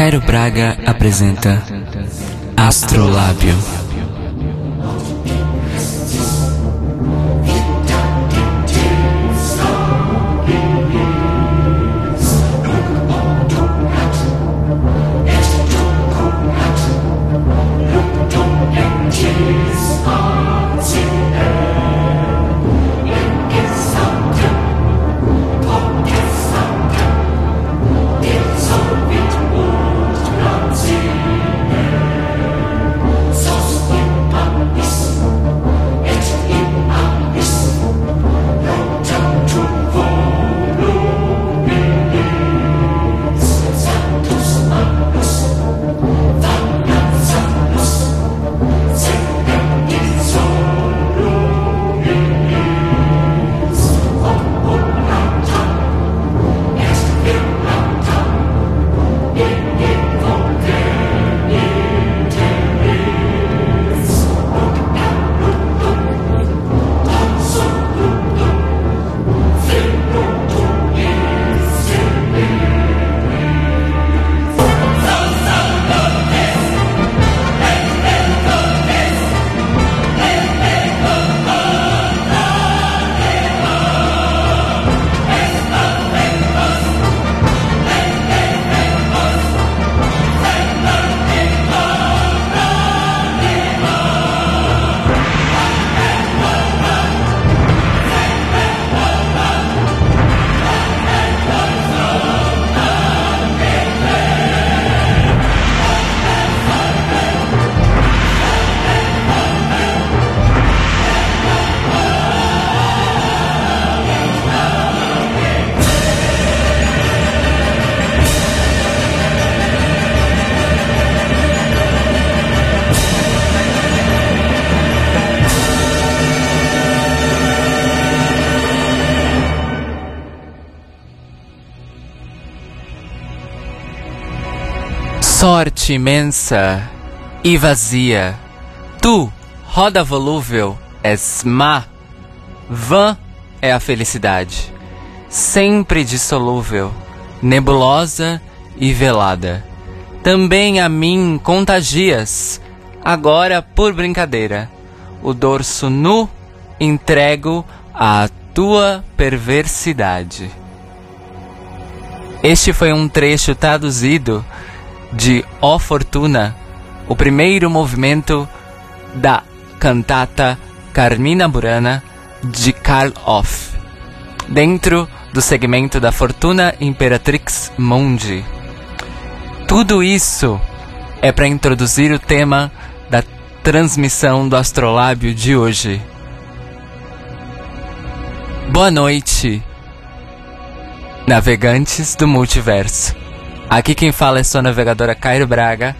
Cairo Braga apresenta Astrolábio. Sorte imensa e vazia, tu, roda volúvel, és má. Vã é a felicidade, sempre dissolúvel, nebulosa e velada. Também a mim contagias, agora por brincadeira. O dorso nu entrego à tua perversidade. Este foi um trecho traduzido de Ó Fortuna, o primeiro movimento da cantata Carmina Burana de Karl Off, dentro do segmento da Fortuna Imperatrix Mundi. Tudo isso é para introduzir o tema da transmissão do astrolábio de hoje. Boa noite, navegantes do multiverso. Aqui quem fala é sua navegadora Cairo Braga.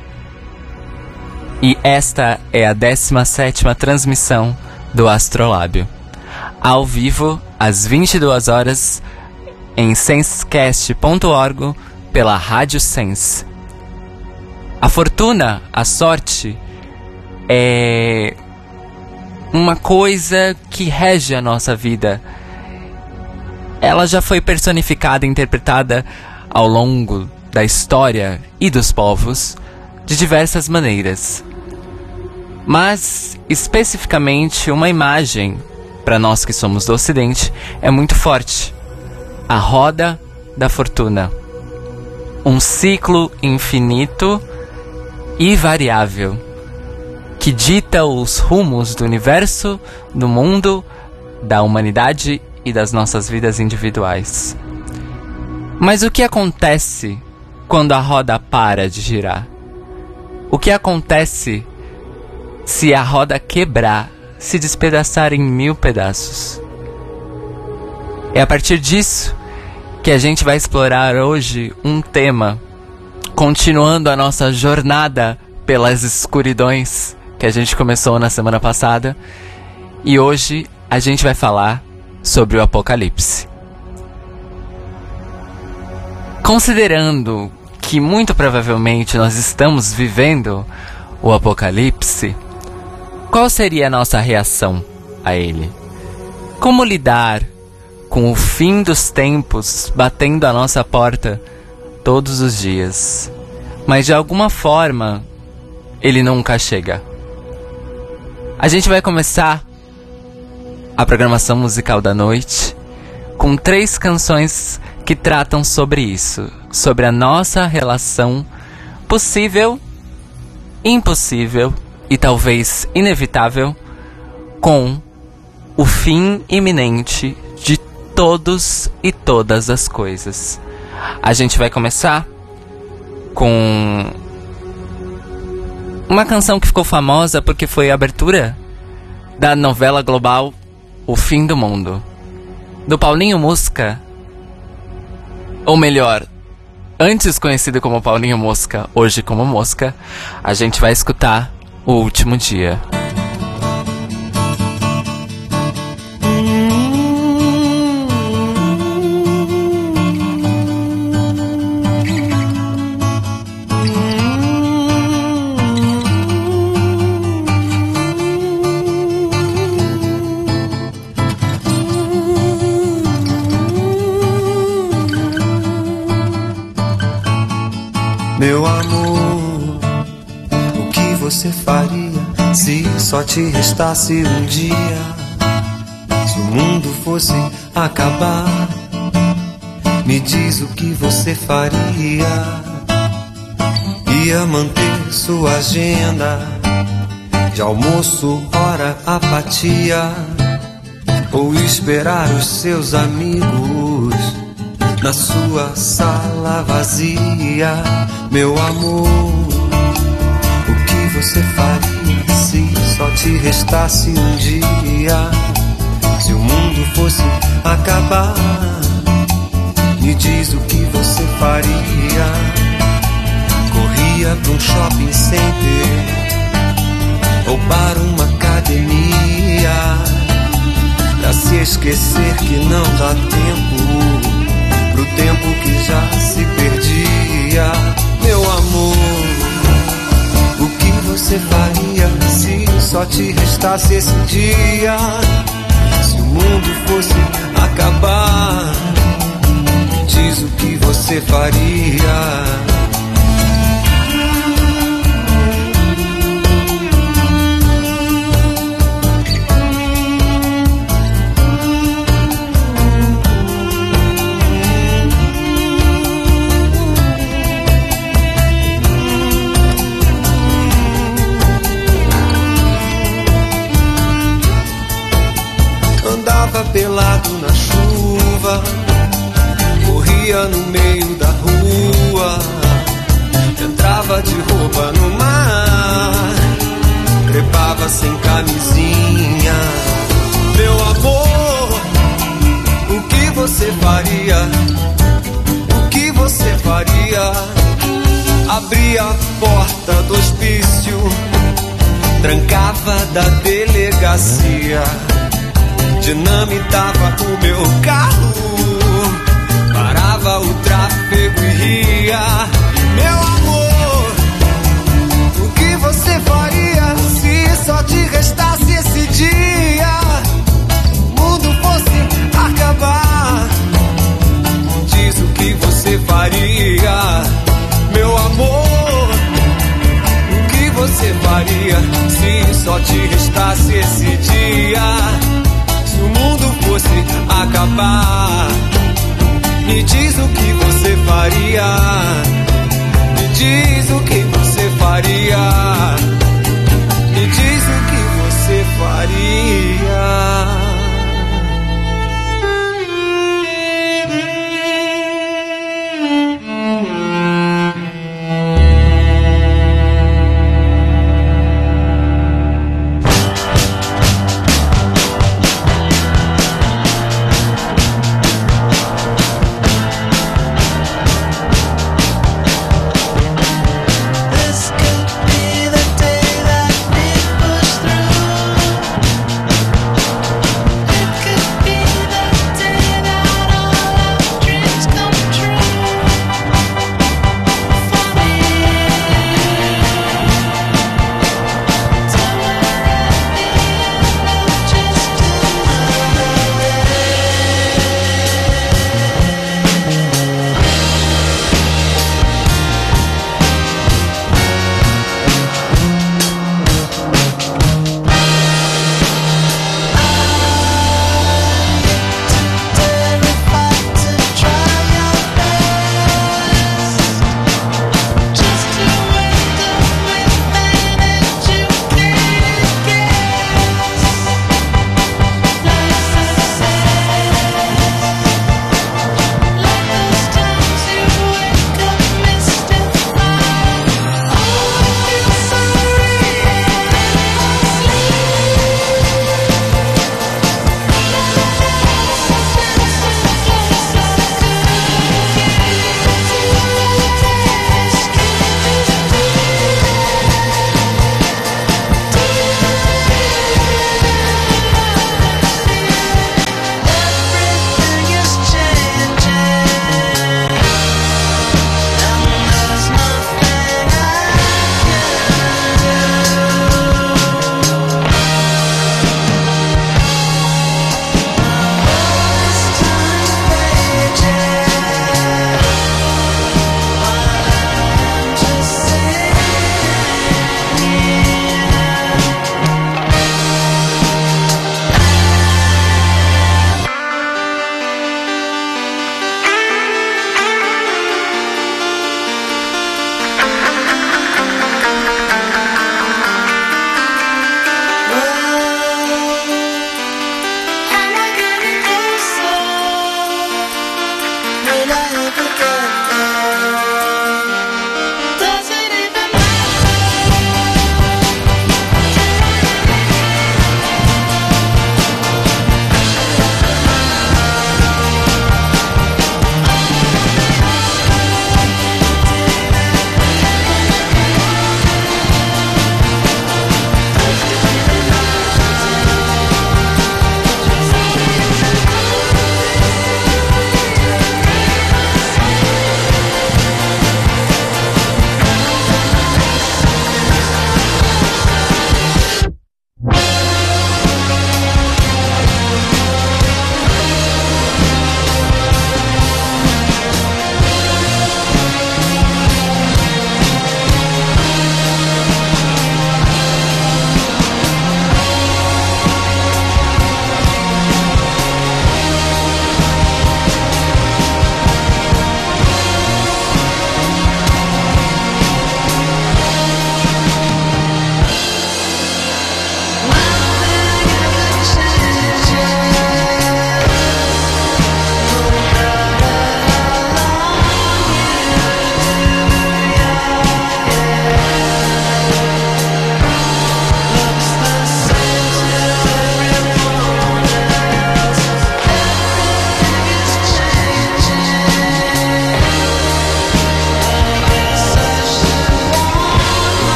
E esta é a 17 transmissão do Astrolábio. Ao vivo, às 22 horas, em sensecast.org, pela Rádio Sense. A fortuna, a sorte, é uma coisa que rege a nossa vida. Ela já foi personificada e interpretada ao longo da história e dos povos de diversas maneiras. Mas, especificamente, uma imagem, para nós que somos do Ocidente, é muito forte: a roda da fortuna. Um ciclo infinito e variável que dita os rumos do universo, do mundo, da humanidade e das nossas vidas individuais. Mas o que acontece quando a roda para de girar? O que acontece se a roda quebrar, se despedaçar em mil pedaços? É a partir disso que a gente vai explorar hoje um tema, continuando a nossa jornada pelas escuridões que a gente começou na semana passada. E hoje a gente vai falar sobre o Apocalipse. Considerando que muito provavelmente nós estamos vivendo o apocalipse, qual seria a nossa reação a ele? Como lidar com o fim dos tempos batendo a nossa porta todos os dias? mas de alguma forma ele nunca chega. A gente vai começar a programação musical da noite com três canções que tratam sobre isso, sobre a nossa relação possível, impossível e talvez inevitável com o fim iminente de todos e todas as coisas. A gente vai começar com uma canção que ficou famosa porque foi a abertura da novela global O Fim do Mundo, do Paulinho Mosca, ou melhor, antes conhecido como Paulinho Mosca, hoje como Mosca, a gente vai escutar O Último Dia. Meu amor, o que você faria se só te restasse um dia? Se o mundo fosse acabar, me diz o que você faria. Ia manter sua agenda de almoço, hora, apatia, ou esperar os seus amigos na sua sala vazia, meu amor. O que você faria se só te restasse um dia? Se o mundo fosse acabar, me diz o que você faria. Corria pra um shopping center ou para uma academia, pra se esquecer que não dá tempo pro tempo que já se perdia, meu amor. O que você faria se só te restasse esse dia? Se o mundo fosse acabar, diz o que você faria. Pelado na chuva, corria no meio da rua, entrava de roupa no mar, trepava sem camisinha. Meu amor, o que você faria? O que você faria? Abria a porta do hospício, trancava da delegacia dinamitava o meu carro, parava o tráfego e ria. Meu amor, o que você faria se só te restasse esse dia? O mundo fosse acabar. Diz o que você faria, meu amor. O que você faria se só te restasse esse dia? O mundo fosse acabar, me diz o que você faria. Me diz o que você faria. Me diz o que você faria.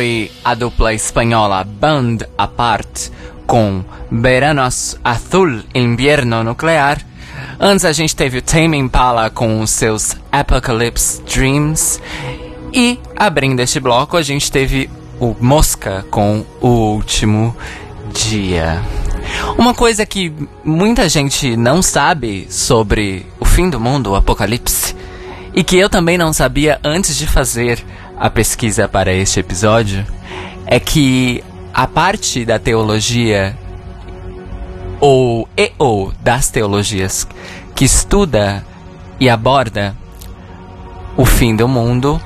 Foi a dupla espanhola Band Apart com Verano Azul Invierno Nuclear. Antes a gente teve o Tame Impala com seus Apocalypse Dreams. E abrindo este bloco a gente teve o Mosca com o último dia. Uma coisa que muita gente não sabe sobre o fim do mundo, o apocalipse, e que eu também não sabia antes de fazer a pesquisa para este episódio é que a parte da teologia ou e ou das teologias que estuda e aborda o fim do mundo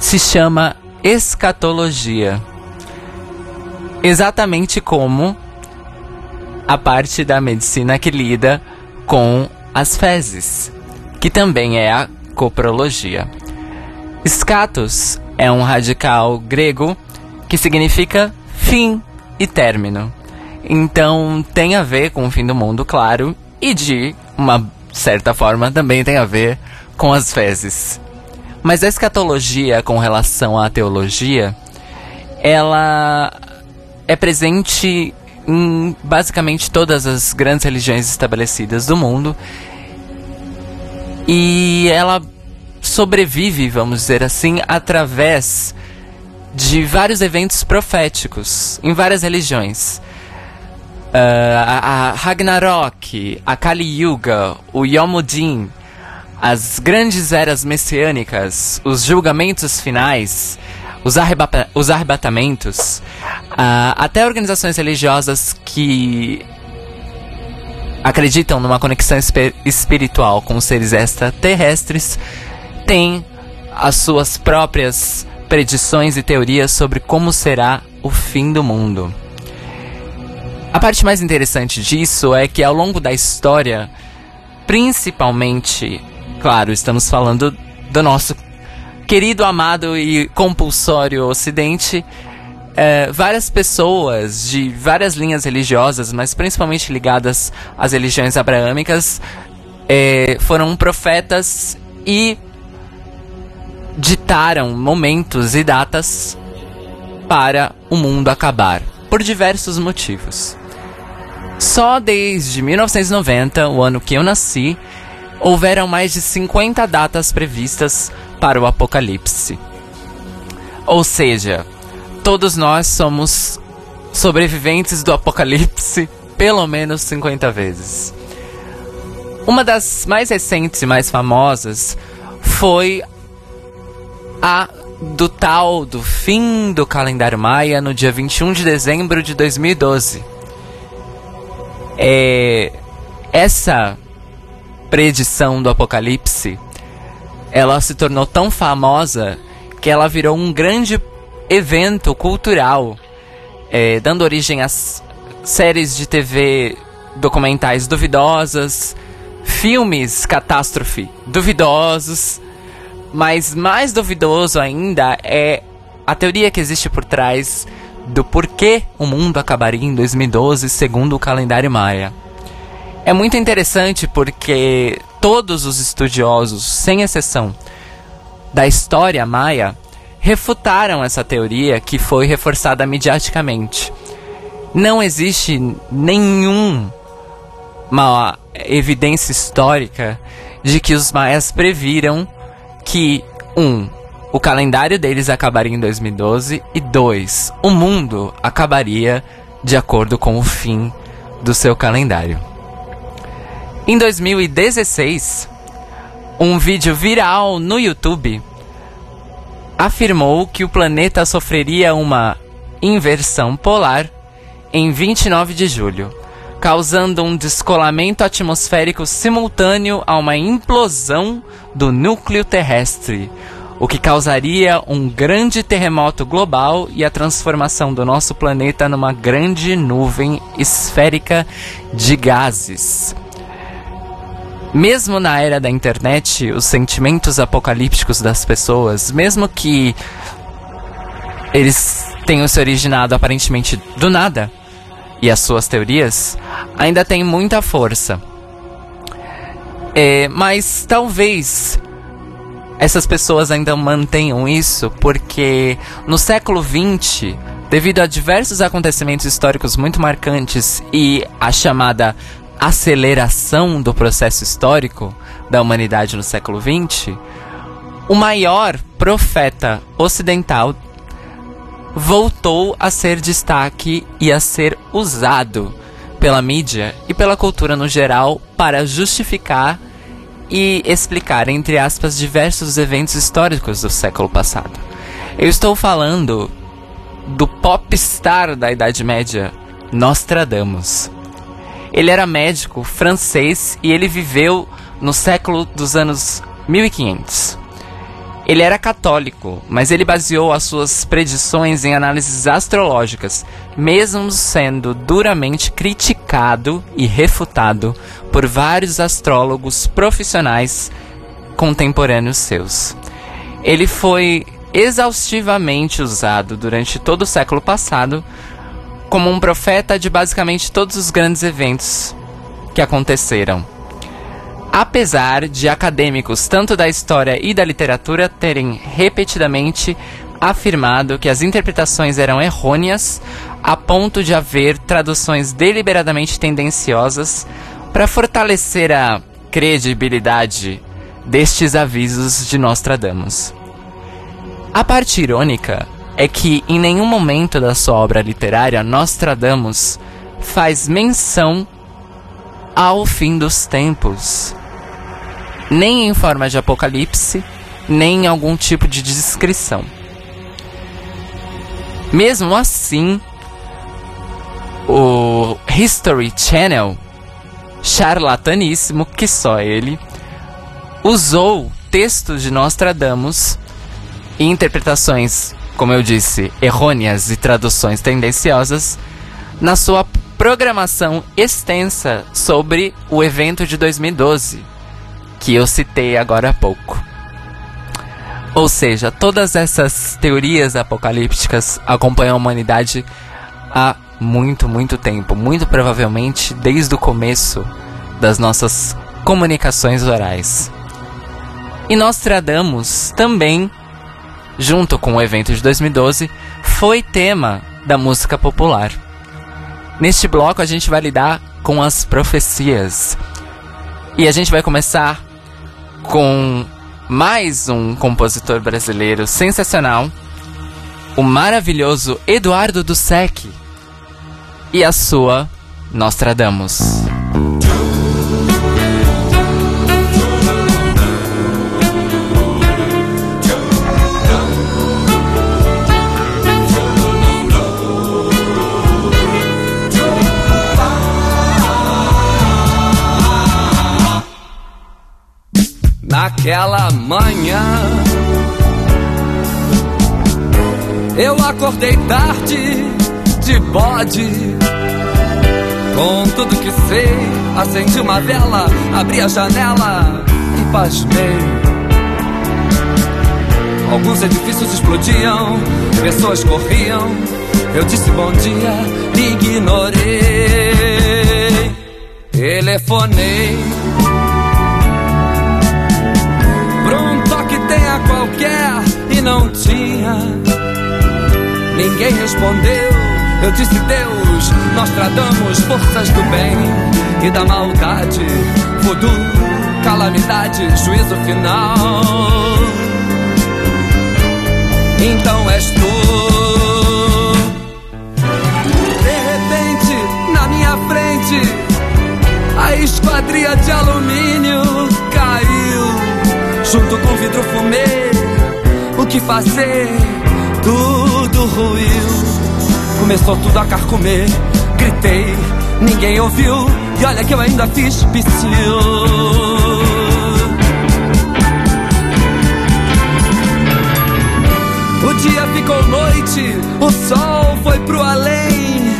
se chama escatologia. Exatamente como a parte da medicina que lida com as fezes, que também é a coprologia. Scatos é um radical grego que significa fim e término. Então tem a ver com o fim do mundo, claro, e de uma certa forma também tem a ver com as fezes. Mas a escatologia com relação à teologia, ela é presente em basicamente todas as grandes religiões estabelecidas do mundo. E ela sobrevive, vamos dizer assim, através de vários eventos proféticos em várias religiões. Uh, a, a, Ragnarok, a Kali Yuga, o Yom Odin, as grandes eras messiânicas, os julgamentos finais, os, arrebata os arrebatamentos, uh, até organizações religiosas que acreditam numa conexão espiritual com seres extraterrestres tem as suas próprias predições e teorias sobre como será o fim do mundo. A parte mais interessante disso é que ao longo da história, principalmente, claro, estamos falando do nosso querido, amado e compulsório Ocidente, é, várias pessoas de várias linhas religiosas, mas principalmente ligadas às religiões abraâmicas, é, foram profetas e ditaram momentos e datas para o mundo acabar, por diversos motivos. Só desde 1990, o ano que eu nasci, houveram mais de 50 datas previstas para o apocalipse. Ou seja, todos nós somos sobreviventes do apocalipse pelo menos 50 vezes. Uma das mais recentes e mais famosas foi a do tal do fim do calendário maia no dia 21 de dezembro de 2012. É, essa predição do apocalipse, ela se tornou tão famosa que ela virou um grande evento cultural, é, dando origem a séries de TV documentais duvidosas, filmes catástrofe duvidosos mas mais duvidoso ainda é a teoria que existe por trás do porquê o mundo acabaria em 2012 segundo o calendário maia. É muito interessante porque todos os estudiosos, sem exceção, da história maia refutaram essa teoria que foi reforçada mediaticamente. Não existe nenhuma evidência histórica de que os maias previram que, um, o calendário deles acabaria em 2012 e dois, o mundo acabaria de acordo com o fim do seu calendário. Em 2016, um vídeo viral no YouTube afirmou que o planeta sofreria uma inversão polar em 29 de julho, causando um descolamento atmosférico simultâneo a uma implosão do núcleo terrestre, o que causaria um grande terremoto global e a transformação do nosso planeta numa grande nuvem esférica de gases. Mesmo na era da internet, os sentimentos apocalípticos das pessoas, mesmo que eles tenham se originado aparentemente do nada, e as suas teorias, ainda têm muita força. É, mas talvez essas pessoas ainda mantenham isso porque no século XX, devido a diversos acontecimentos históricos muito marcantes e a chamada aceleração do processo histórico da humanidade no século XX, o maior profeta ocidental voltou a ser destaque e a ser usado pela mídia e pela cultura no geral para justificar e explicar, entre aspas, diversos eventos históricos do século passado. Eu estou falando do popstar da Idade Média, Nostradamus. Ele era médico francês e ele viveu no século dos anos 1500. Ele era católico, mas ele baseou as suas predições em análises astrológicas, mesmo sendo duramente criticado e refutado por vários astrólogos profissionais contemporâneos seus. Ele foi exaustivamente usado durante todo o século passado como um profeta de basicamente todos os grandes eventos que aconteceram apesar de acadêmicos tanto da história e da literatura terem repetidamente afirmado que as interpretações eram errôneas, a ponto de haver traduções deliberadamente tendenciosas para fortalecer a credibilidade destes avisos de Nostradamus. A parte irônica é que em nenhum momento da sua obra literária Nostradamus faz menção ao fim dos tempos nem em forma de apocalipse, nem em algum tipo de descrição. Mesmo assim, o History Channel, charlataníssimo que só ele, usou textos de Nostradamus e interpretações, como eu disse, errôneas e traduções tendenciosas na sua programação extensa sobre o evento de 2012 que eu citei agora há pouco. Ou seja, todas essas teorias apocalípticas acompanham a humanidade há muito, muito tempo, muito provavelmente desde o começo das nossas comunicações orais. E Nostradamus também, junto com o evento de 2012, foi tema da música popular. Neste bloco a gente vai lidar com as profecias. E a gente vai começar com mais um compositor brasileiro sensacional, o maravilhoso Eduardo Dussek e a sua Nostradamus. Naquela manhã. Eu acordei tarde, de bode. Com tudo que sei, acendi uma vela, abri a janela e pasmei. Alguns edifícios explodiam, pessoas corriam. Eu disse bom dia, ignorei. Telefonei não tinha. Ninguém respondeu. Eu disse Deus, nós tratamos forças do bem e da maldade, voodoo, calamidade, juízo final. Então és tu. De repente, na minha frente, a esquadria de alumínio caiu junto com vidro fumê. Que fazer? Tudo ruiu. Começou tudo a carcomer. Gritei, ninguém ouviu. E olha que eu ainda fiz psiu. O dia ficou noite, o sol foi pro além.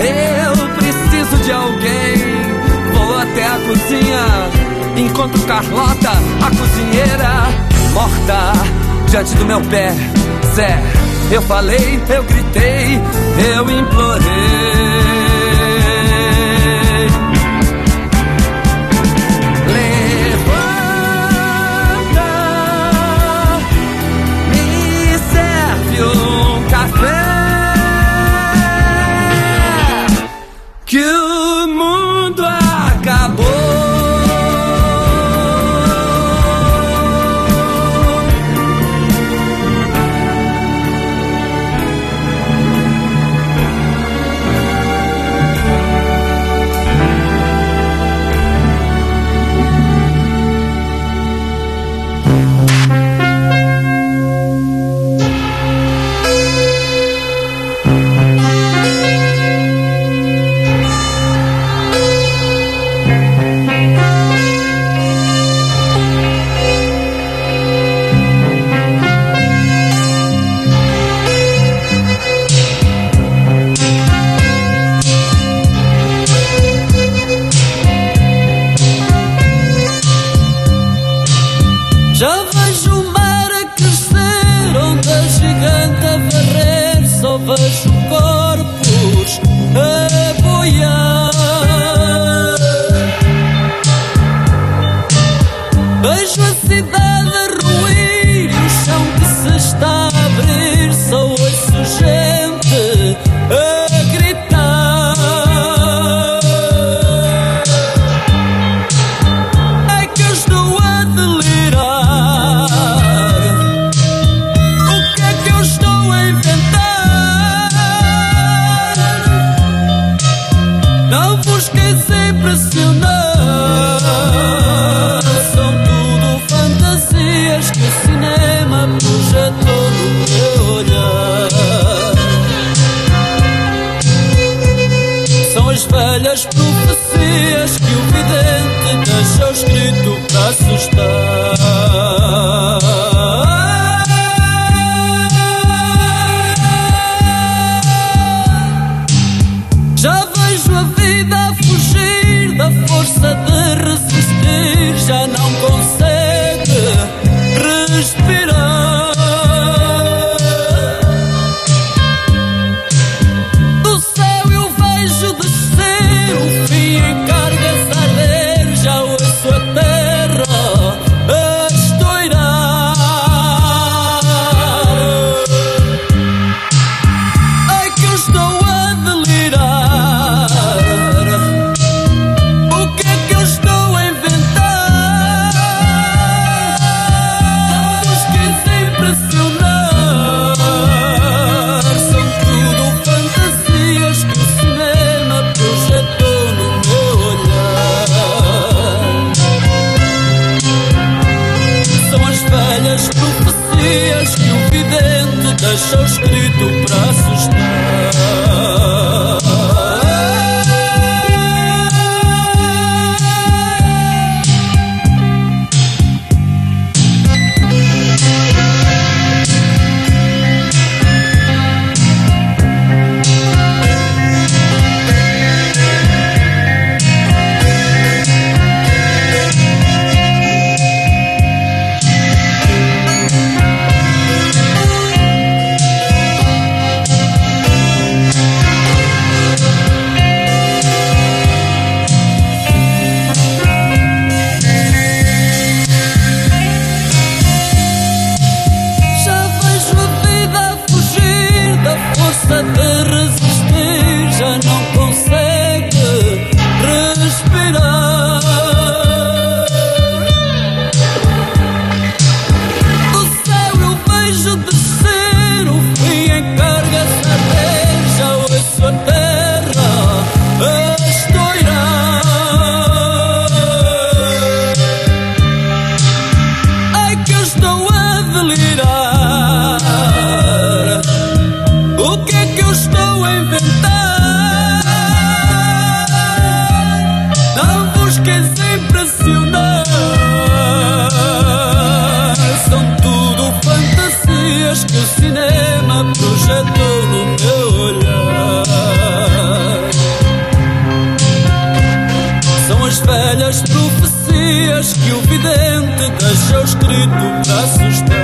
Eu preciso de alguém. Vou até a cozinha Encontro Carlota, a cozinheira, morta diante do meu pé. Zé, eu falei, eu gritei, eu implorei. as velhas profecias que o vidente deixou escrito para assustar. As profecias que o vidente deixou escrito para assustar.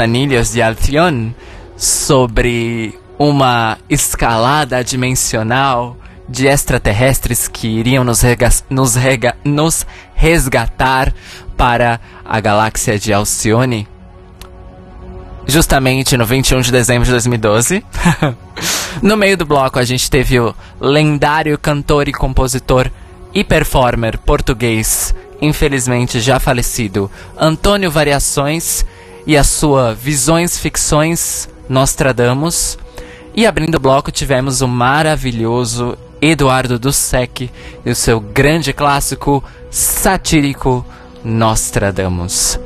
Los Anillos de Alción sobre uma escalada dimensional de extraterrestres que iriam nos, nos nos resgatar para a galáxia de Alcione. Justamente no 21 de dezembro de 2012. no meio do bloco a gente teve o lendário cantor e compositor e performer português, infelizmente já falecido, Antônio Variações e a sua Visões Ficções Nostradamus. E abrindo o bloco tivemos o maravilhoso Eduardo Dussek e o seu grande clássico satírico Nostradamus.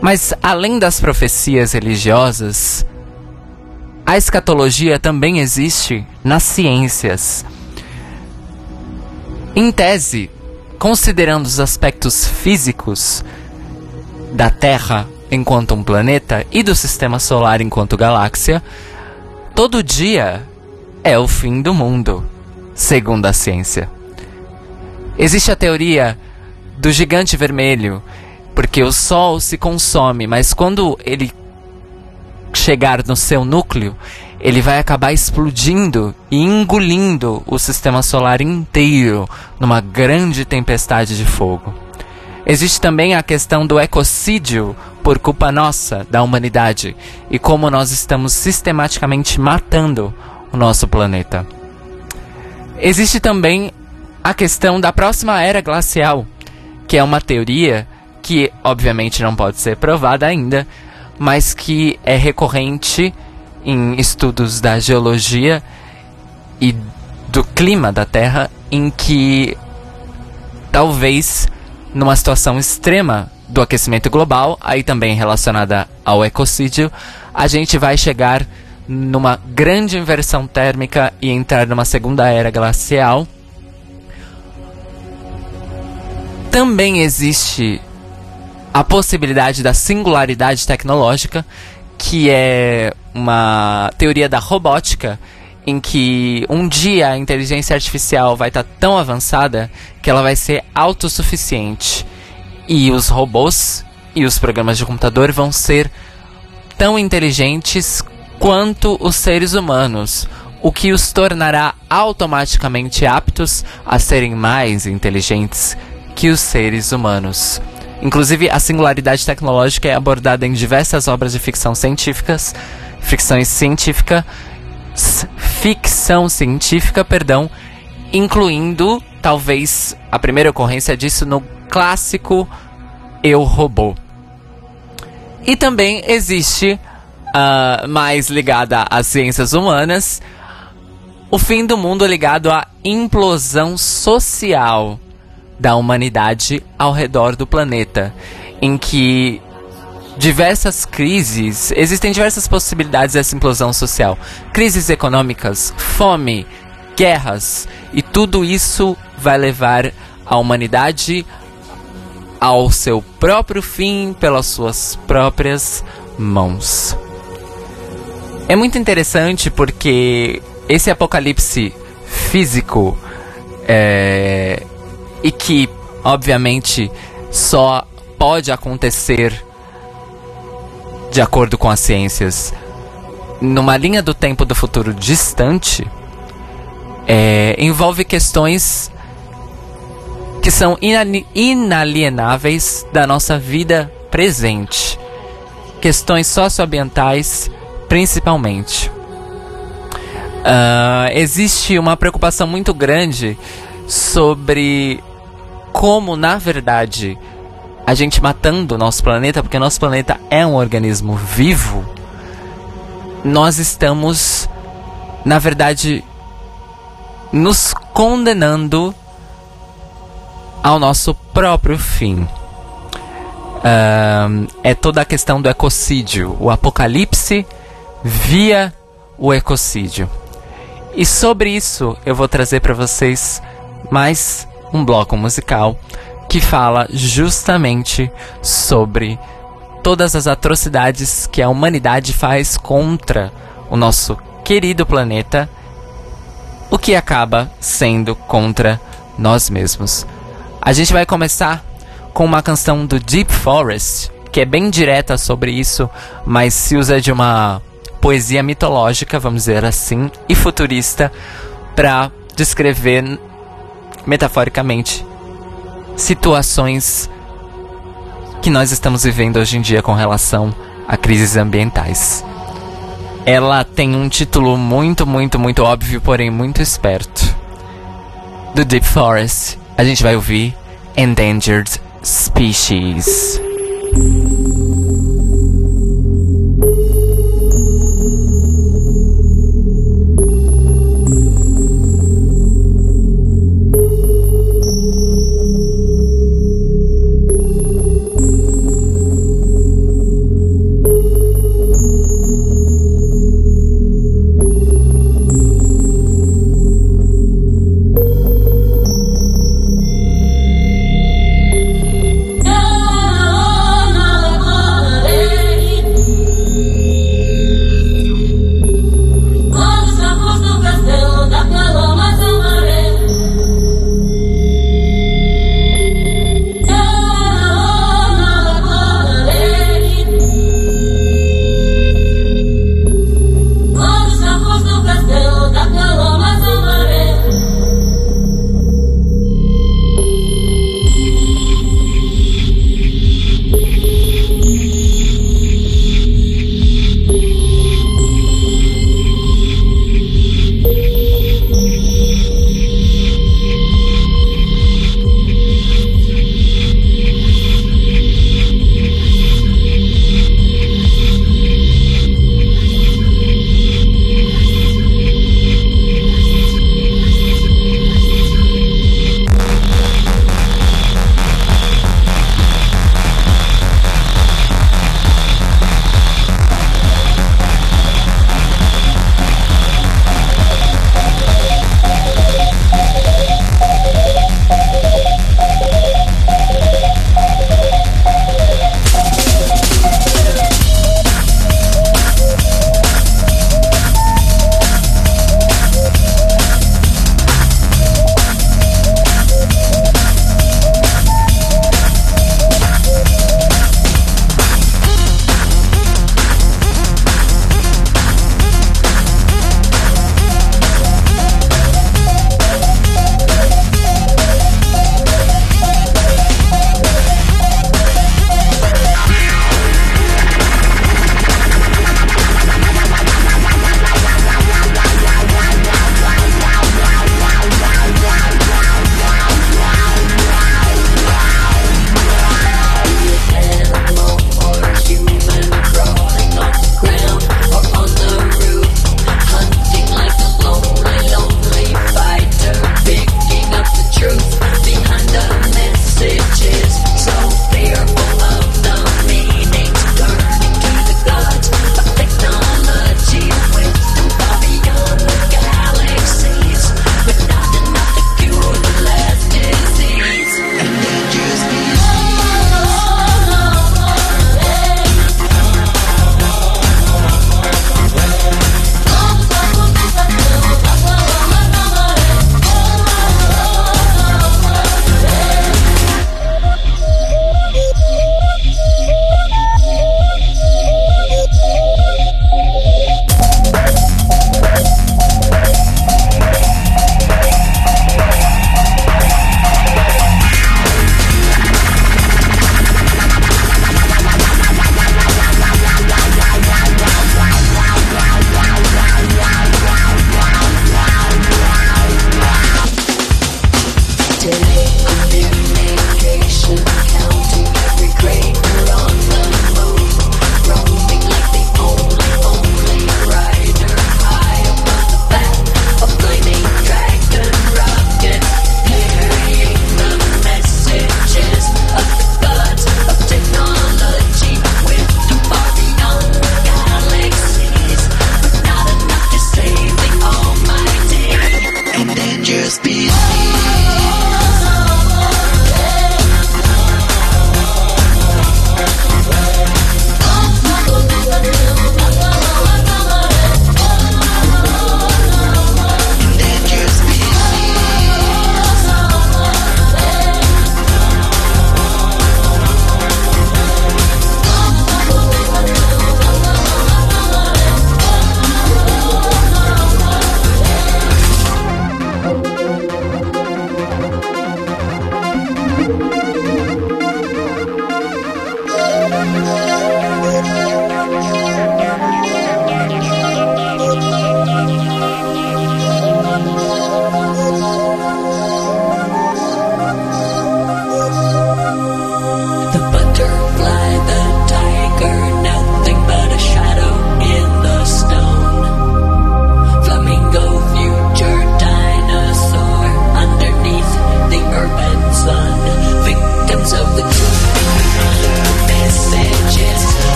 Mas além das profecias religiosas, a escatologia também existe nas ciências. Em tese, considerando os aspectos físicos da Terra enquanto um planeta e do sistema solar enquanto galáxia, todo dia é o fim do mundo, segundo a ciência. Existe a teoria do gigante vermelho, porque o Sol se consome, mas quando ele chegar no seu núcleo, ele vai acabar explodindo e engolindo o sistema solar inteiro numa grande tempestade de fogo. Existe também a questão do ecocídio por culpa nossa, da humanidade, e como nós estamos sistematicamente matando o nosso planeta. Existe também a questão da próxima era glacial, que é uma teoria que obviamente não pode ser provada ainda, mas que é recorrente em estudos da geologia e do clima da Terra, em que talvez numa situação extrema do aquecimento global, aí também relacionada ao ecocídio, a gente vai chegar numa grande inversão térmica e entrar numa segunda era glacial. Também existe a possibilidade da singularidade tecnológica, que é uma teoria da robótica em que um dia a inteligência artificial vai estar tá tão avançada que ela vai ser autossuficiente e os robôs e os programas de computador vão ser tão inteligentes quanto os seres humanos, o que os tornará automaticamente aptos a serem mais inteligentes que os seres humanos. Inclusive, a singularidade tecnológica é abordada em diversas obras de ficção científicas, ficção científica, ficção científica, perdão, incluindo talvez a primeira ocorrência disso no clássico Eu Robô. E também existe, uh, mais ligada às ciências humanas, o fim do mundo ligado à implosão social da humanidade ao redor do planeta, em que diversas crises, existem diversas possibilidades dessa implosão social. Crises econômicas, fome, guerras, e tudo isso vai levar a humanidade ao seu próprio fim pelas suas próprias mãos. É muito interessante porque esse apocalipse físico é, e que, obviamente, só pode acontecer de acordo com as ciências numa linha do tempo do futuro distante, é, envolve questões que são inalienáveis da nossa vida presente. Questões socioambientais, principalmente. Uh, existe uma preocupação muito grande sobre como, na verdade, a gente matando o nosso planeta, porque nosso planeta é um organismo vivo, nós estamos, na verdade, nos condenando ao nosso próprio fim. Uh, é toda a questão do ecocídio, o apocalipse via o ecocídio. E sobre isso eu vou trazer para vocês mais um bloco musical que fala justamente sobre todas as atrocidades que a humanidade faz contra o nosso querido planeta, o que acaba sendo contra nós mesmos. A gente vai começar com uma canção do Deep Forest, que é bem direta sobre isso, mas se usa de uma poesia mitológica, vamos dizer assim, e futurista, para descrever metaforicamente situações que nós estamos vivendo hoje em dia com relação a crises ambientais. Ela tem um título muito, muito, muito óbvio, porém muito esperto. Do Deep Forest, a gente vai ouvir Endangered Species.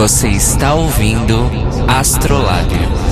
Você está ouvindo Astrolábio.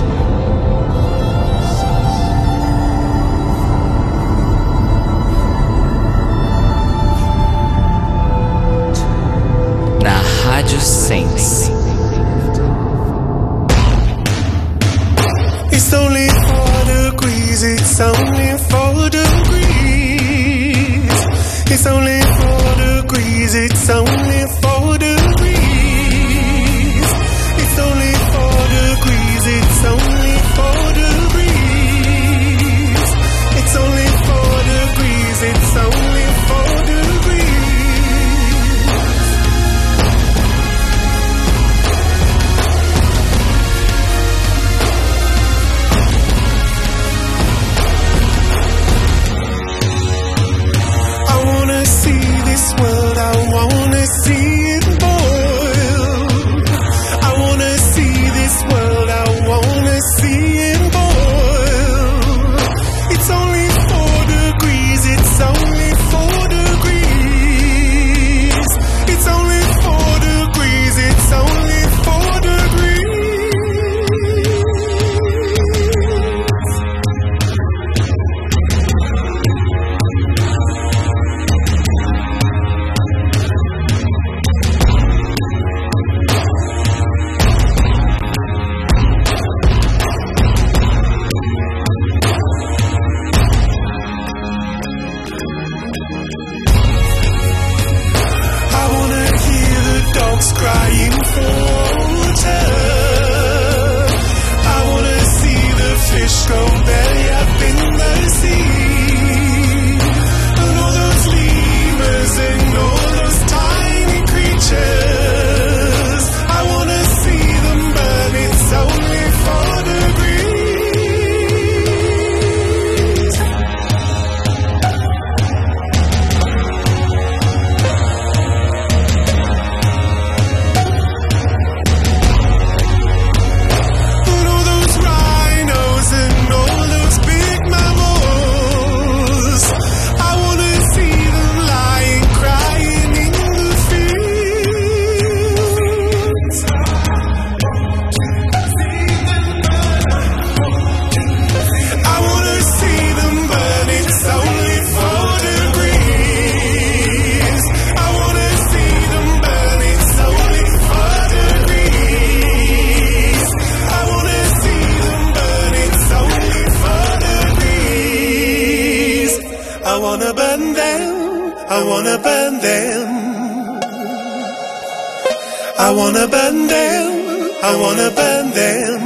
I wanna burn them, I wanna burn them.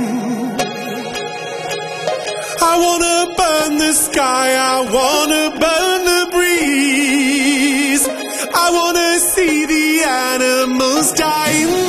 I wanna burn the sky, I wanna burn the breeze. I wanna see the animals dying.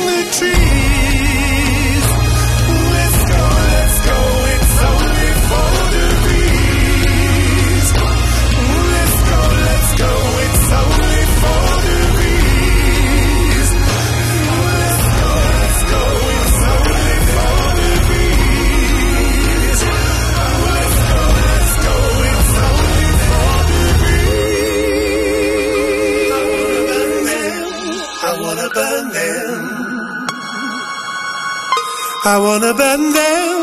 I wanna bend down.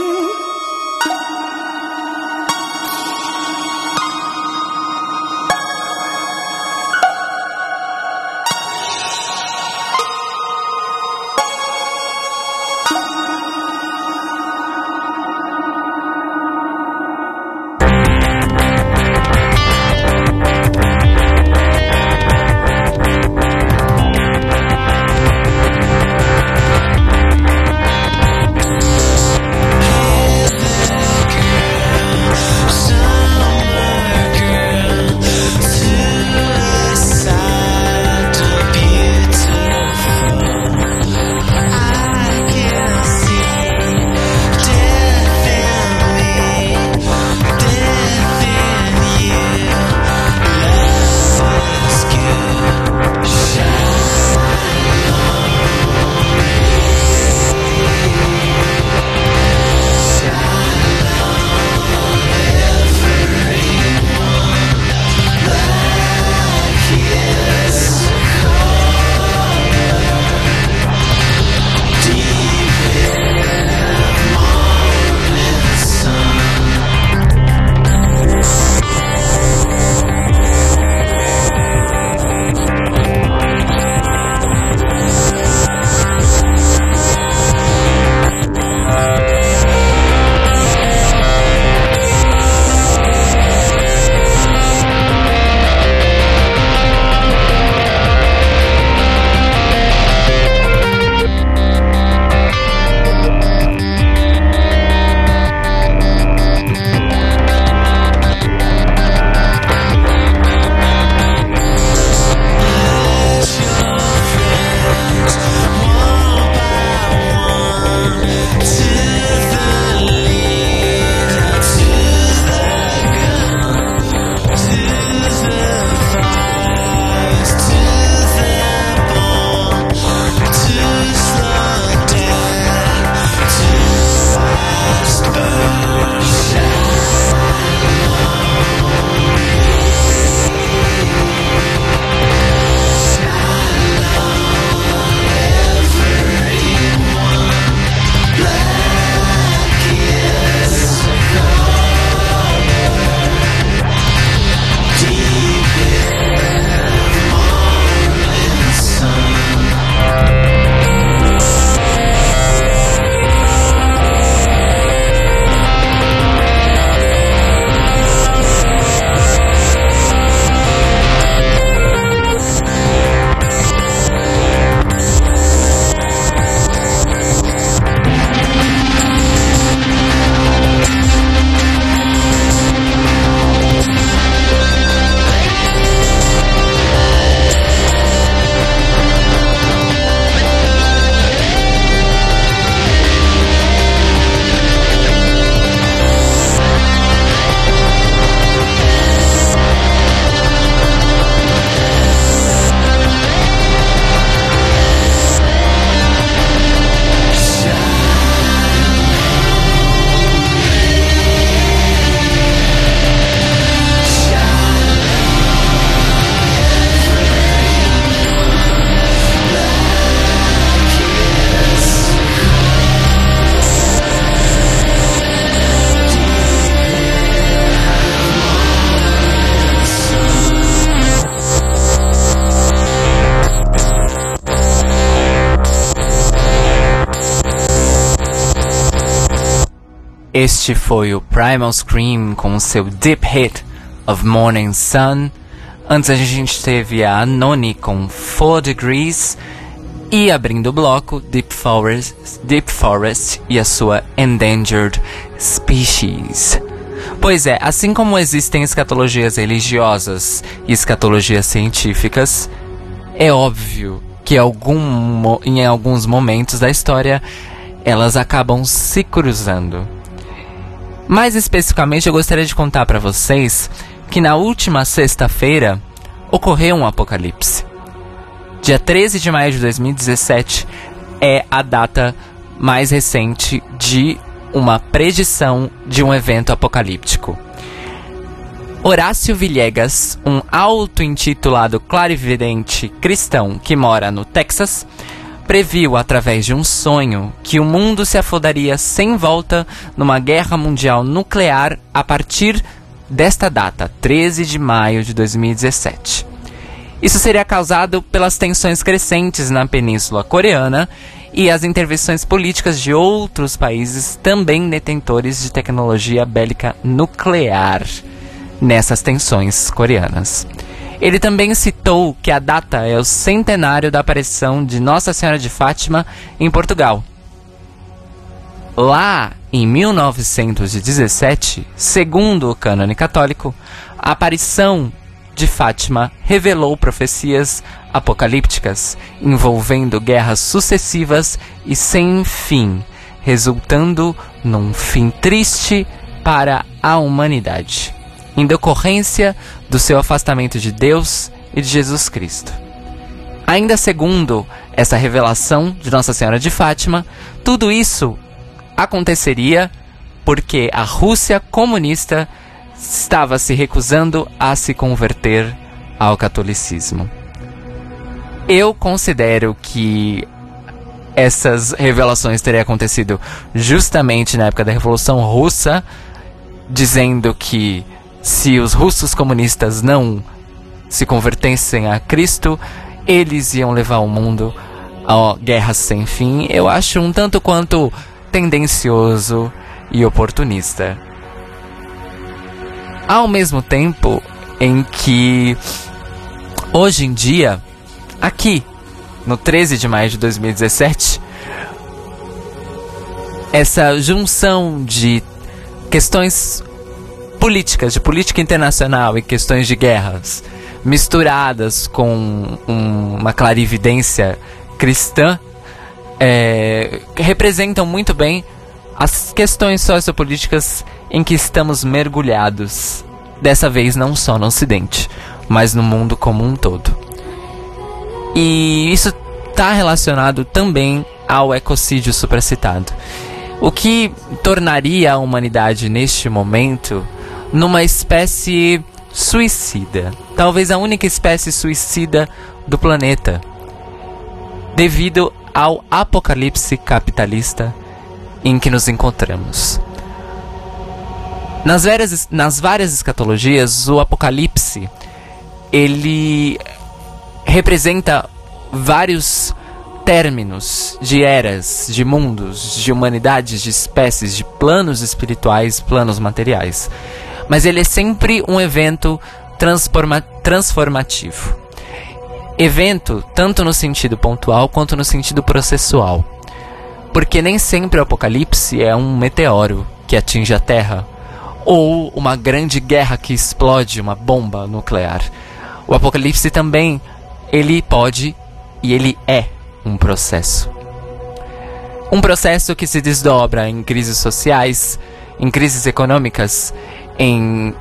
Este foi o Primal Scream com seu deep hit of Morning Sun. Antes a gente teve a Anoni com 4 Degrees. E abrindo o bloco, Deep Forest, Deep Forest e a sua Endangered Species. Pois é, assim como existem escatologias religiosas e escatologias científicas, é óbvio que algum, em alguns momentos da história elas acabam se cruzando. Mais especificamente, eu gostaria de contar para vocês que na última sexta-feira ocorreu um apocalipse. Dia 13 de maio de 2017 é a data mais recente de uma predição de um evento apocalíptico. Horácio Villegas, um auto-intitulado clarividente cristão que mora no Texas, previu através de um sonho que o mundo se afodaria sem volta numa guerra mundial nuclear a partir desta data, 13 de maio de 2017. Isso seria causado pelas tensões crescentes na Península Coreana e as intervenções políticas de outros países também detentores de tecnologia bélica nuclear nessas tensões coreanas. Ele também citou que a data é o centenário da aparição de Nossa Senhora de Fátima em Portugal. Lá em 1917, segundo o cânone católico, a aparição de Fátima revelou profecias apocalípticas envolvendo guerras sucessivas e sem fim, resultando num fim triste para a humanidade, em decorrência do seu afastamento de Deus e de Jesus Cristo. Ainda segundo essa revelação de Nossa Senhora de Fátima, tudo isso aconteceria porque a Rússia comunista estava se recusando a se converter ao catolicismo. Eu considero que essas revelações teriam acontecido justamente na época da Revolução Russa, dizendo que se os russos comunistas não se convertessem a Cristo, eles iam levar o mundo a guerras sem fim. Eu acho um tanto quanto tendencioso e oportunista ao mesmo tempo em que hoje em dia, aqui no 13 de maio de 2017, essa junção de questões políticas, de política internacional e questões de guerras, misturadas com um, uma clarividência cristã, é, representam muito bem as questões sociopolíticas em que estamos mergulhados, dessa vez não só no Ocidente, mas no mundo como um todo. E isso está relacionado também ao ecocídio supracitado, o que tornaria a humanidade neste momento numa espécie suicida, talvez a única espécie suicida do planeta, devido ao apocalipse capitalista em que nos encontramos. Nas várias, nas várias escatologias, o Apocalipse ele representa vários términos de eras, de mundos, de humanidades, de espécies, de planos espirituais, planos materiais. Mas ele é sempre um evento transforma transformativo. Evento tanto no sentido pontual quanto no sentido processual. Porque nem sempre o apocalipse é um meteoro que atinge a Terra ou uma grande guerra que explode uma bomba nuclear. O apocalipse também ele pode e ele é um processo. Um processo que se desdobra em crises sociais, em crises econômicas, em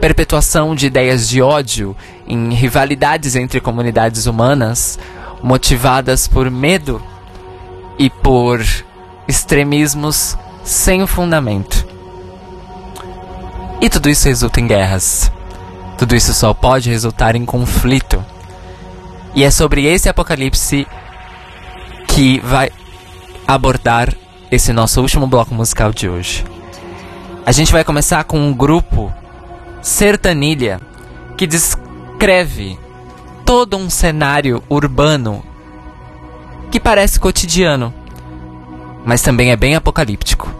perpetuação de ideias de ódio, em rivalidades entre comunidades humanas motivadas por medo e por extremismos sem fundamento. E tudo isso resulta em guerras. Tudo isso só pode resultar em conflito. E é sobre esse apocalipse que vai abordar esse nosso último bloco musical de hoje. A gente vai começar com um grupo Sertanilha que descreve todo um cenário urbano que parece cotidiano, mas também é bem apocalíptico.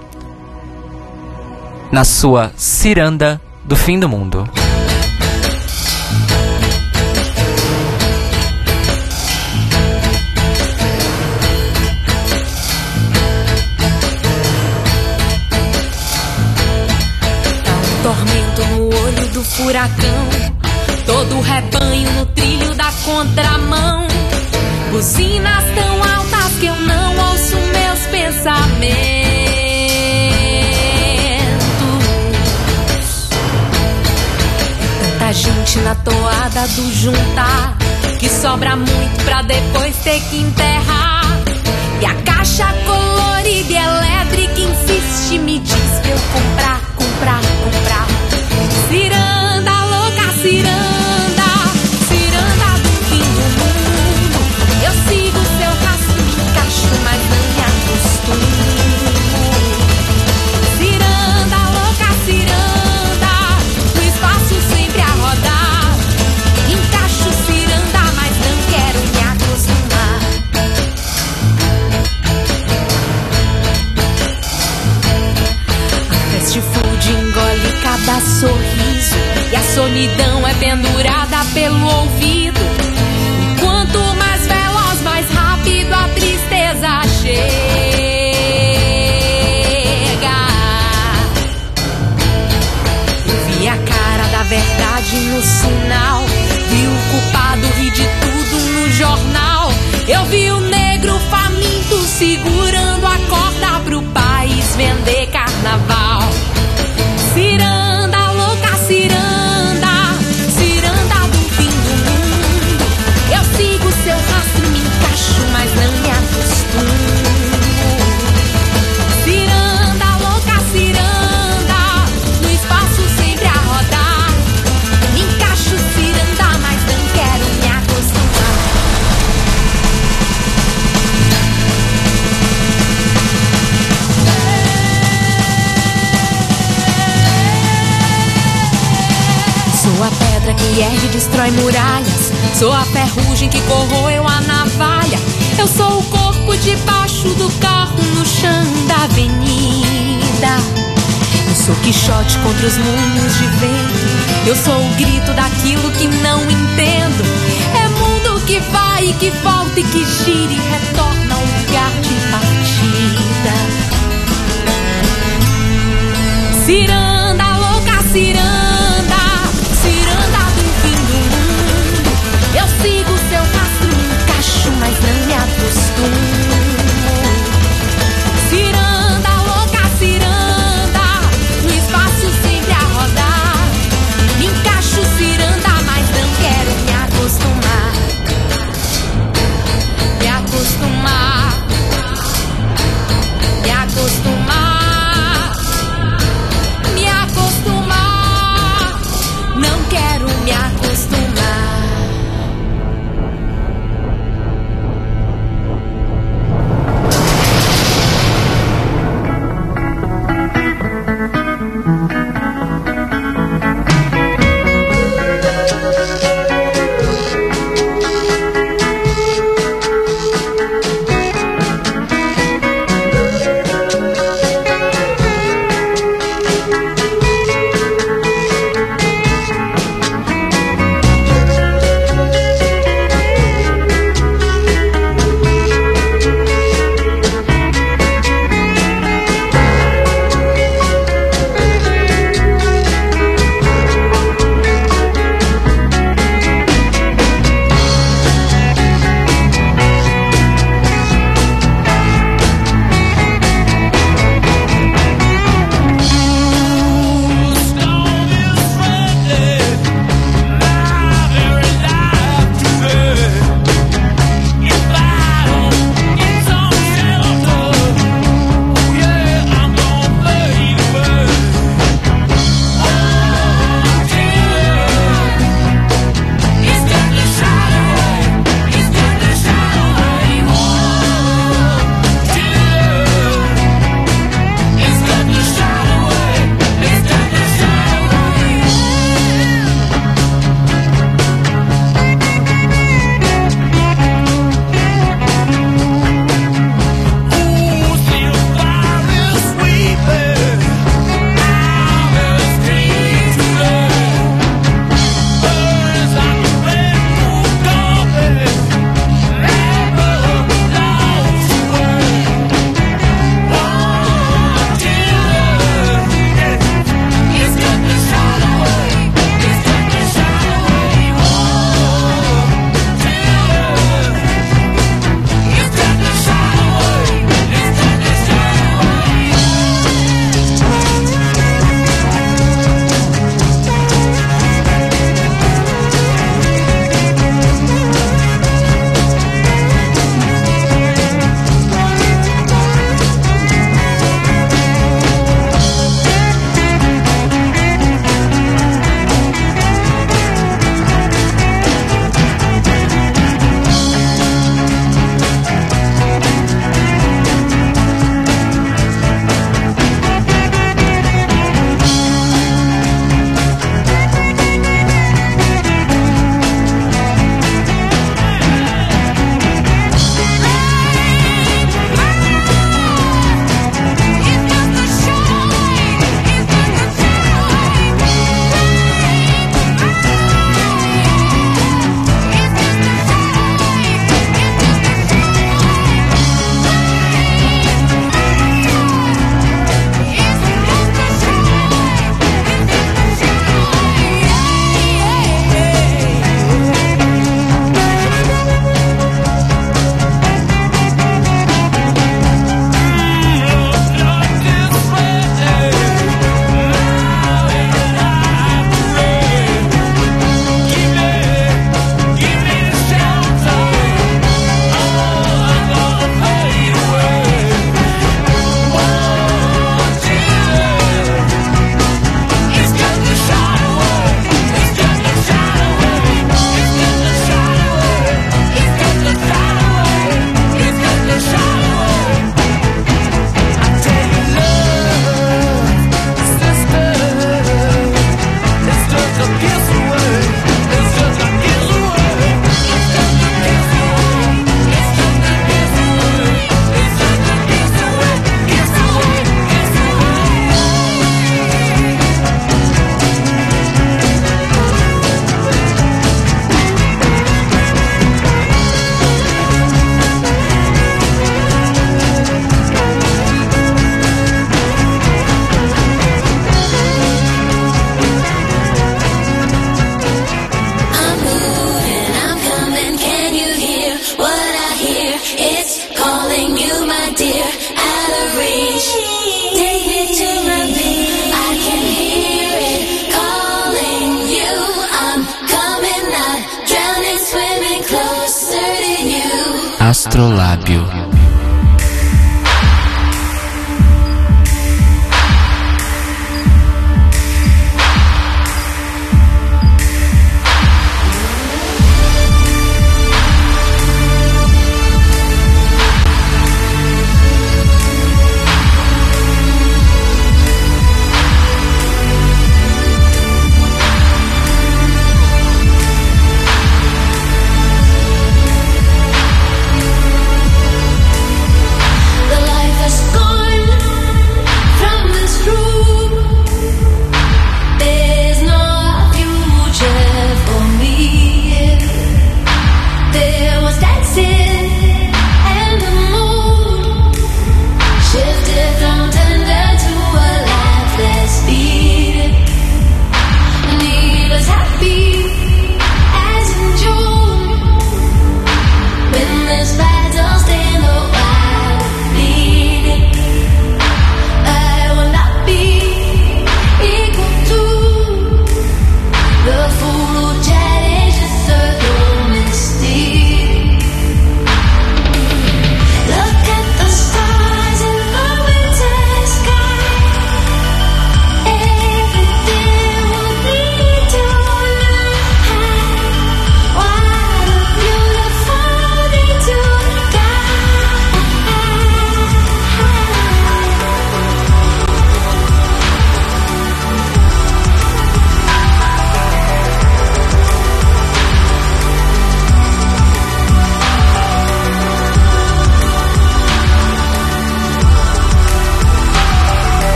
na sua ciranda do fim do mundo. Furacão. Todo o rebanho no trilho da contramão. Buzinas tão altas que eu não ouço meus pensamentos. É tanta gente na toada do juntar. Que sobra muito pra depois ter que enterrar. E a caixa colorida e elétrica insiste, me diz pra eu comprar, comprar, comprar. Ciranda, louca ciranda, ciranda do fim do mundo. Eu sigo seu rastro, me encaixo, mas não me acostumo. Destrói muralhas. Sou a ferrugem que corroeu a navalha. Eu sou o corpo debaixo do carro no chão da avenida. Eu sou Quixote contra os moinhos de vento. Eu sou o grito daquilo que não entendo. É mundo que vai e que volta e que gira e retorna ao lugar de partida. Ciranda, não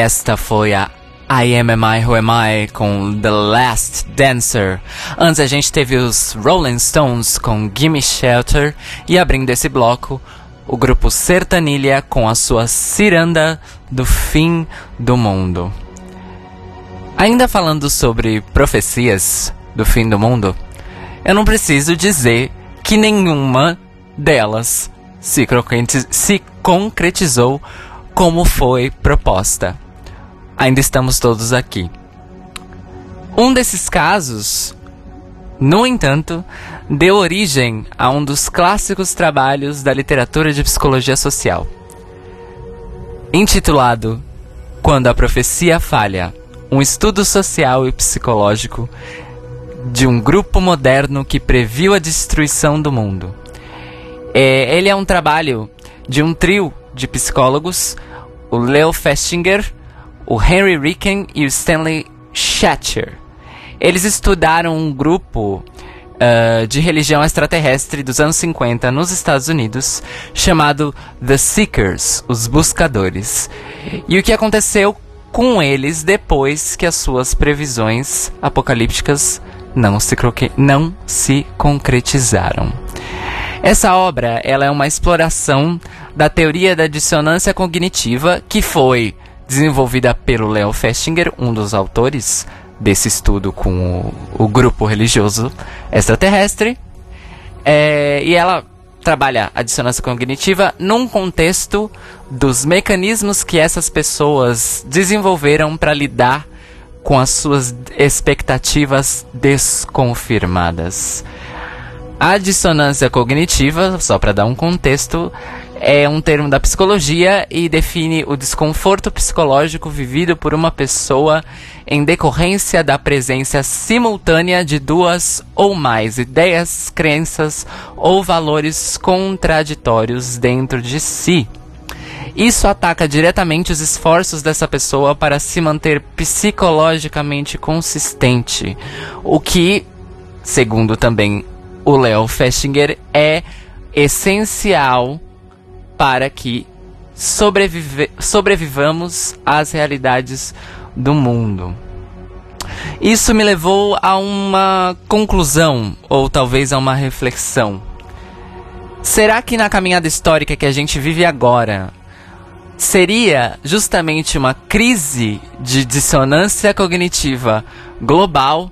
esta foi a I Am Am I Who Am I com The Last Dancer. Antes a gente teve os Rolling Stones com Gimme Shelter e abrindo esse bloco o grupo Sertanilha com a sua Ciranda do Fim do Mundo. Ainda falando sobre profecias do fim do mundo, eu não preciso dizer que nenhuma delas se, se concretizou como foi proposta. Ainda estamos todos aqui. Um desses casos, no entanto, deu origem a um dos clássicos trabalhos da literatura de psicologia social, intitulado Quando a Profecia Falha um estudo social e psicológico de um grupo moderno que previu a destruição do mundo. É, ele é um trabalho de um trio de psicólogos, o Leo Festinger, o Henry Ricken e o Stanley Schachter. Eles estudaram um grupo ah, de religião extraterrestre dos anos 50 nos Estados Unidos, chamado The Seekers, os Buscadores. E o que aconteceu com eles depois que as suas previsões apocalípticas não se, não se concretizaram. Essa obra ela é uma exploração da teoria da dissonância cognitiva que foi desenvolvida pelo Leo Festinger, um dos autores desse estudo com o, o grupo religioso extraterrestre. É, e ela trabalha a dissonância cognitiva num contexto dos mecanismos que essas pessoas desenvolveram para lidar com as suas expectativas desconfirmadas. A dissonância cognitiva, só para dar um contexto, é um termo da psicologia e define o desconforto psicológico vivido por uma pessoa em decorrência da presença simultânea de duas ou mais ideias, crenças ou valores contraditórios dentro de si. Isso ataca diretamente os esforços dessa pessoa para se manter psicologicamente consistente, o que, segundo também o Leo Festinger, é essencial para que sobrevive- sobrevivamos às realidades do mundo. Isso me levou a uma conclusão, ou talvez a uma reflexão. Será que na caminhada histórica que a gente vive agora, seria justamente uma crise de dissonância cognitiva global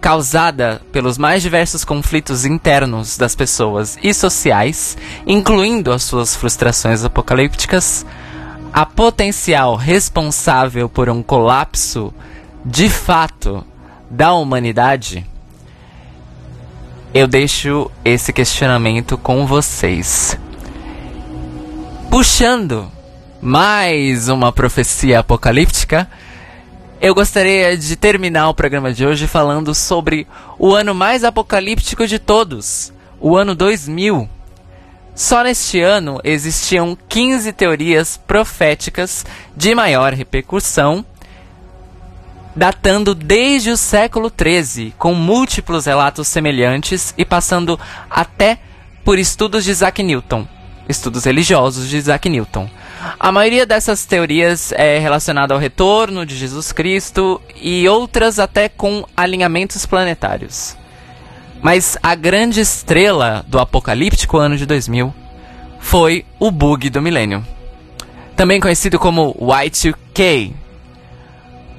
causada pelos mais diversos conflitos internos das pessoas e sociais, incluindo as suas frustrações apocalípticas, a potencial responsável por um colapso de fato da humanidade? Eu deixo esse questionamento com vocês. Puxando mais uma profecia apocalíptica, eu gostaria de terminar o programa de hoje falando sobre o ano mais apocalíptico de todos, o ano 2000. Só neste ano existiam 15 teorias proféticas de maior repercussão, datando desde o século XIII, com múltiplos relatos semelhantes e passando até por estudos de Isaac Newton, estudos religiosos de Isaac Newton. A maioria dessas teorias é relacionada ao retorno de Jesus Cristo e outras até com alinhamentos planetários. Mas a grande estrela do apocalíptico ano de 2000 foi o bug do milênio, também conhecido como Y2K,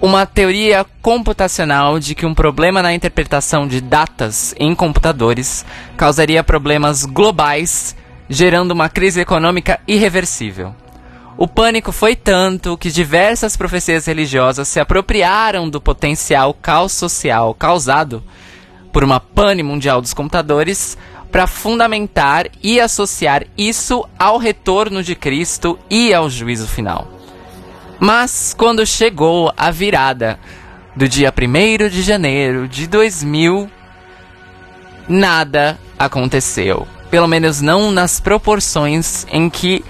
uma teoria computacional de que um problema na interpretação de datas em computadores causaria problemas globais, gerando uma crise econômica irreversível. O pânico foi tanto que diversas profecias religiosas se apropriaram do potencial caos social causado por uma pane mundial dos computadores para fundamentar e associar isso ao retorno de Cristo e ao juízo final. Mas quando chegou a virada do dia 1 de janeiro de 2000, nada aconteceu. Pelo menos não nas proporções em que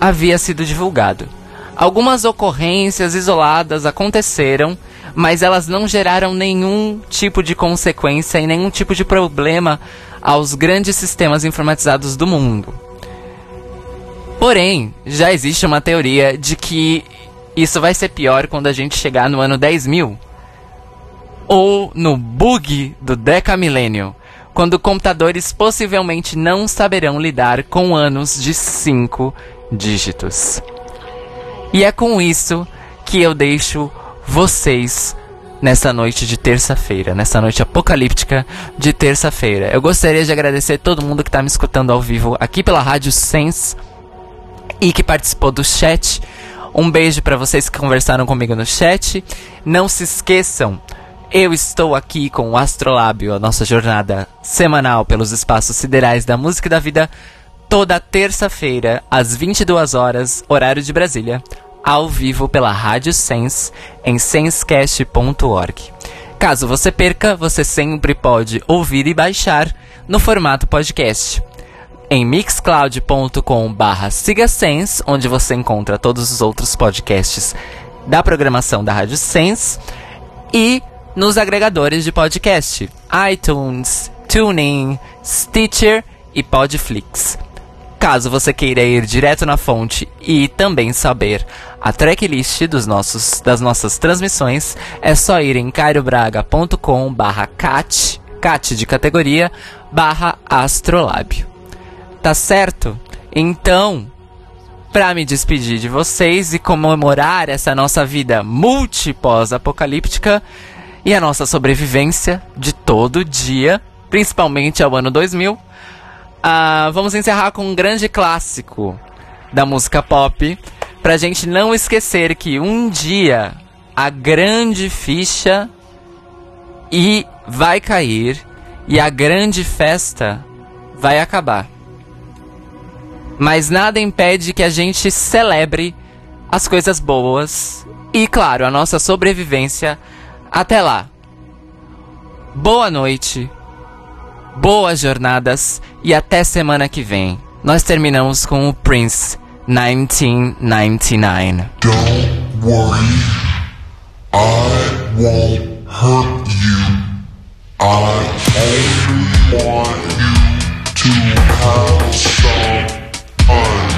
havia sido divulgado. Algumas ocorrências isoladas aconteceram, mas elas não geraram nenhum tipo de consequência e nenhum tipo de problema aos grandes sistemas informatizados do mundo. Porém, já existe uma teoria de que isso vai ser pior quando a gente chegar no ano 10 mil. Ou no bug do decamilênio, quando computadores possivelmente não saberão lidar com anos de 5 dígitos. E é com isso que eu deixo vocês nessa noite de terça-feira, nessa noite apocalíptica de terça-feira. Eu gostaria de agradecer todo mundo que tá me escutando ao vivo aqui pela Rádio Sense e que participou do chat. Um beijo para vocês que conversaram comigo no chat. Não se esqueçam, eu estou aqui com o Astrolábio, a nossa jornada semanal pelos espaços siderais da música e da vida, toda terça-feira, às 22 horas, horário de Brasília, ao vivo pela Rádio Sense, em sensecast.org. Caso você perca, você sempre pode ouvir e baixar no formato podcast em mixcloud.com barra sigasense, onde você encontra todos os outros podcasts da programação da Rádio Sense e nos agregadores de podcast iTunes, TuneIn, Stitcher e Podflix. Caso você queira ir direto na fonte e também saber a tracklist dos nossos, das nossas transmissões, é só ir em cairiobraga.com barra cat, cat de categoria, barra astrolábio. Tá certo? Então, para me despedir de vocês e comemorar essa nossa vida multipós-apocalíptica e a nossa sobrevivência de todo dia, principalmente ao ano 2000, ah, vamos encerrar com um grande clássico da música pop, pra gente não esquecer que um dia a grande ficha e vai cair e a grande festa vai acabar. Mas nada impede que a gente celebre as coisas boas e, claro, a nossa sobrevivência até lá. Boa noite, boas jornadas e até semana que vem. Nós terminamos com o Prince 1999. Don't worry, I won't hurt you. I only want you to have some fun.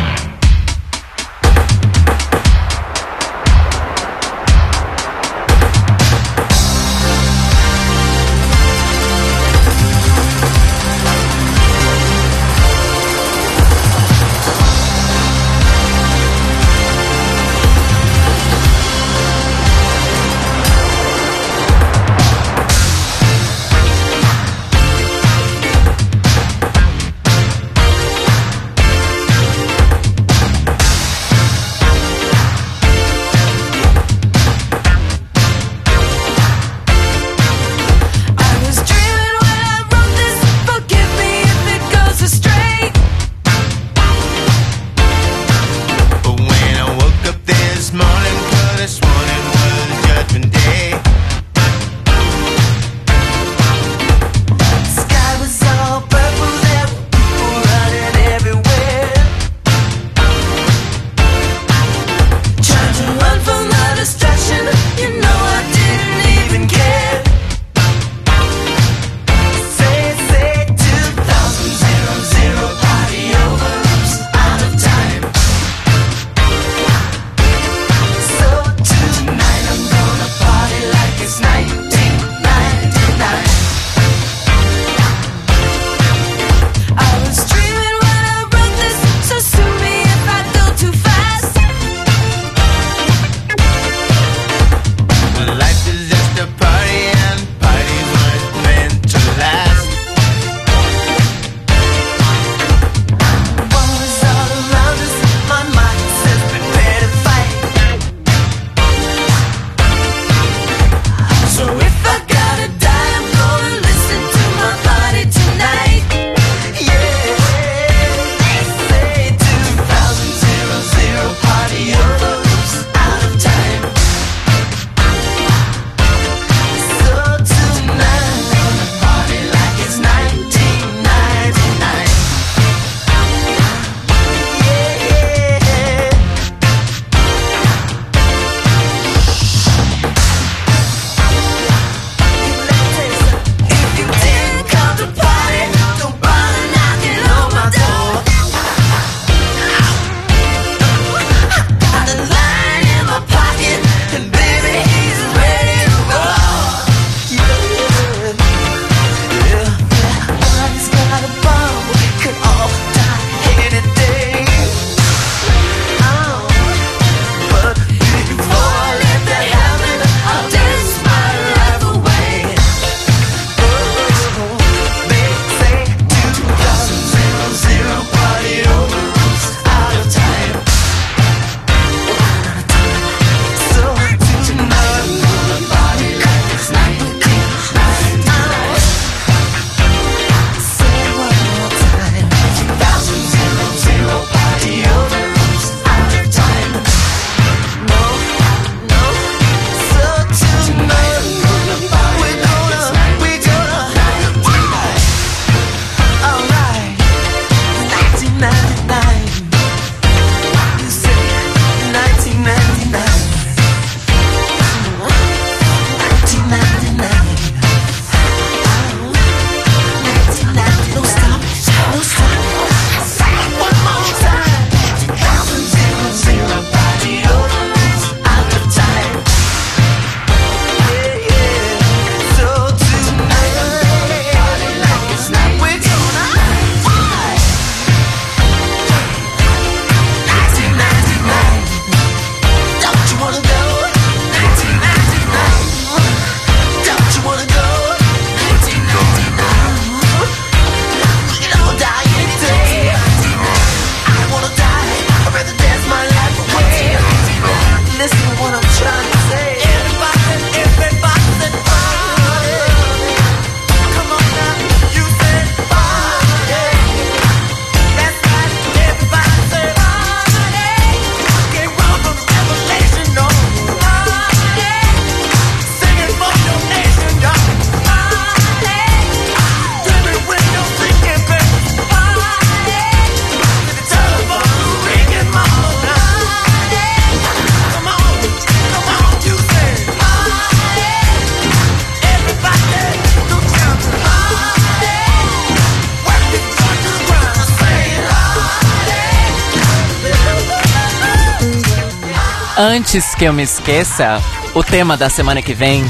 Antes que eu me esqueça, o tema da semana que vem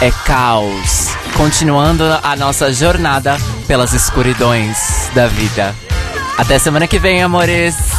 é caos. Continuando a nossa jornada pelas escuridões da vida. Até semana que vem, amores!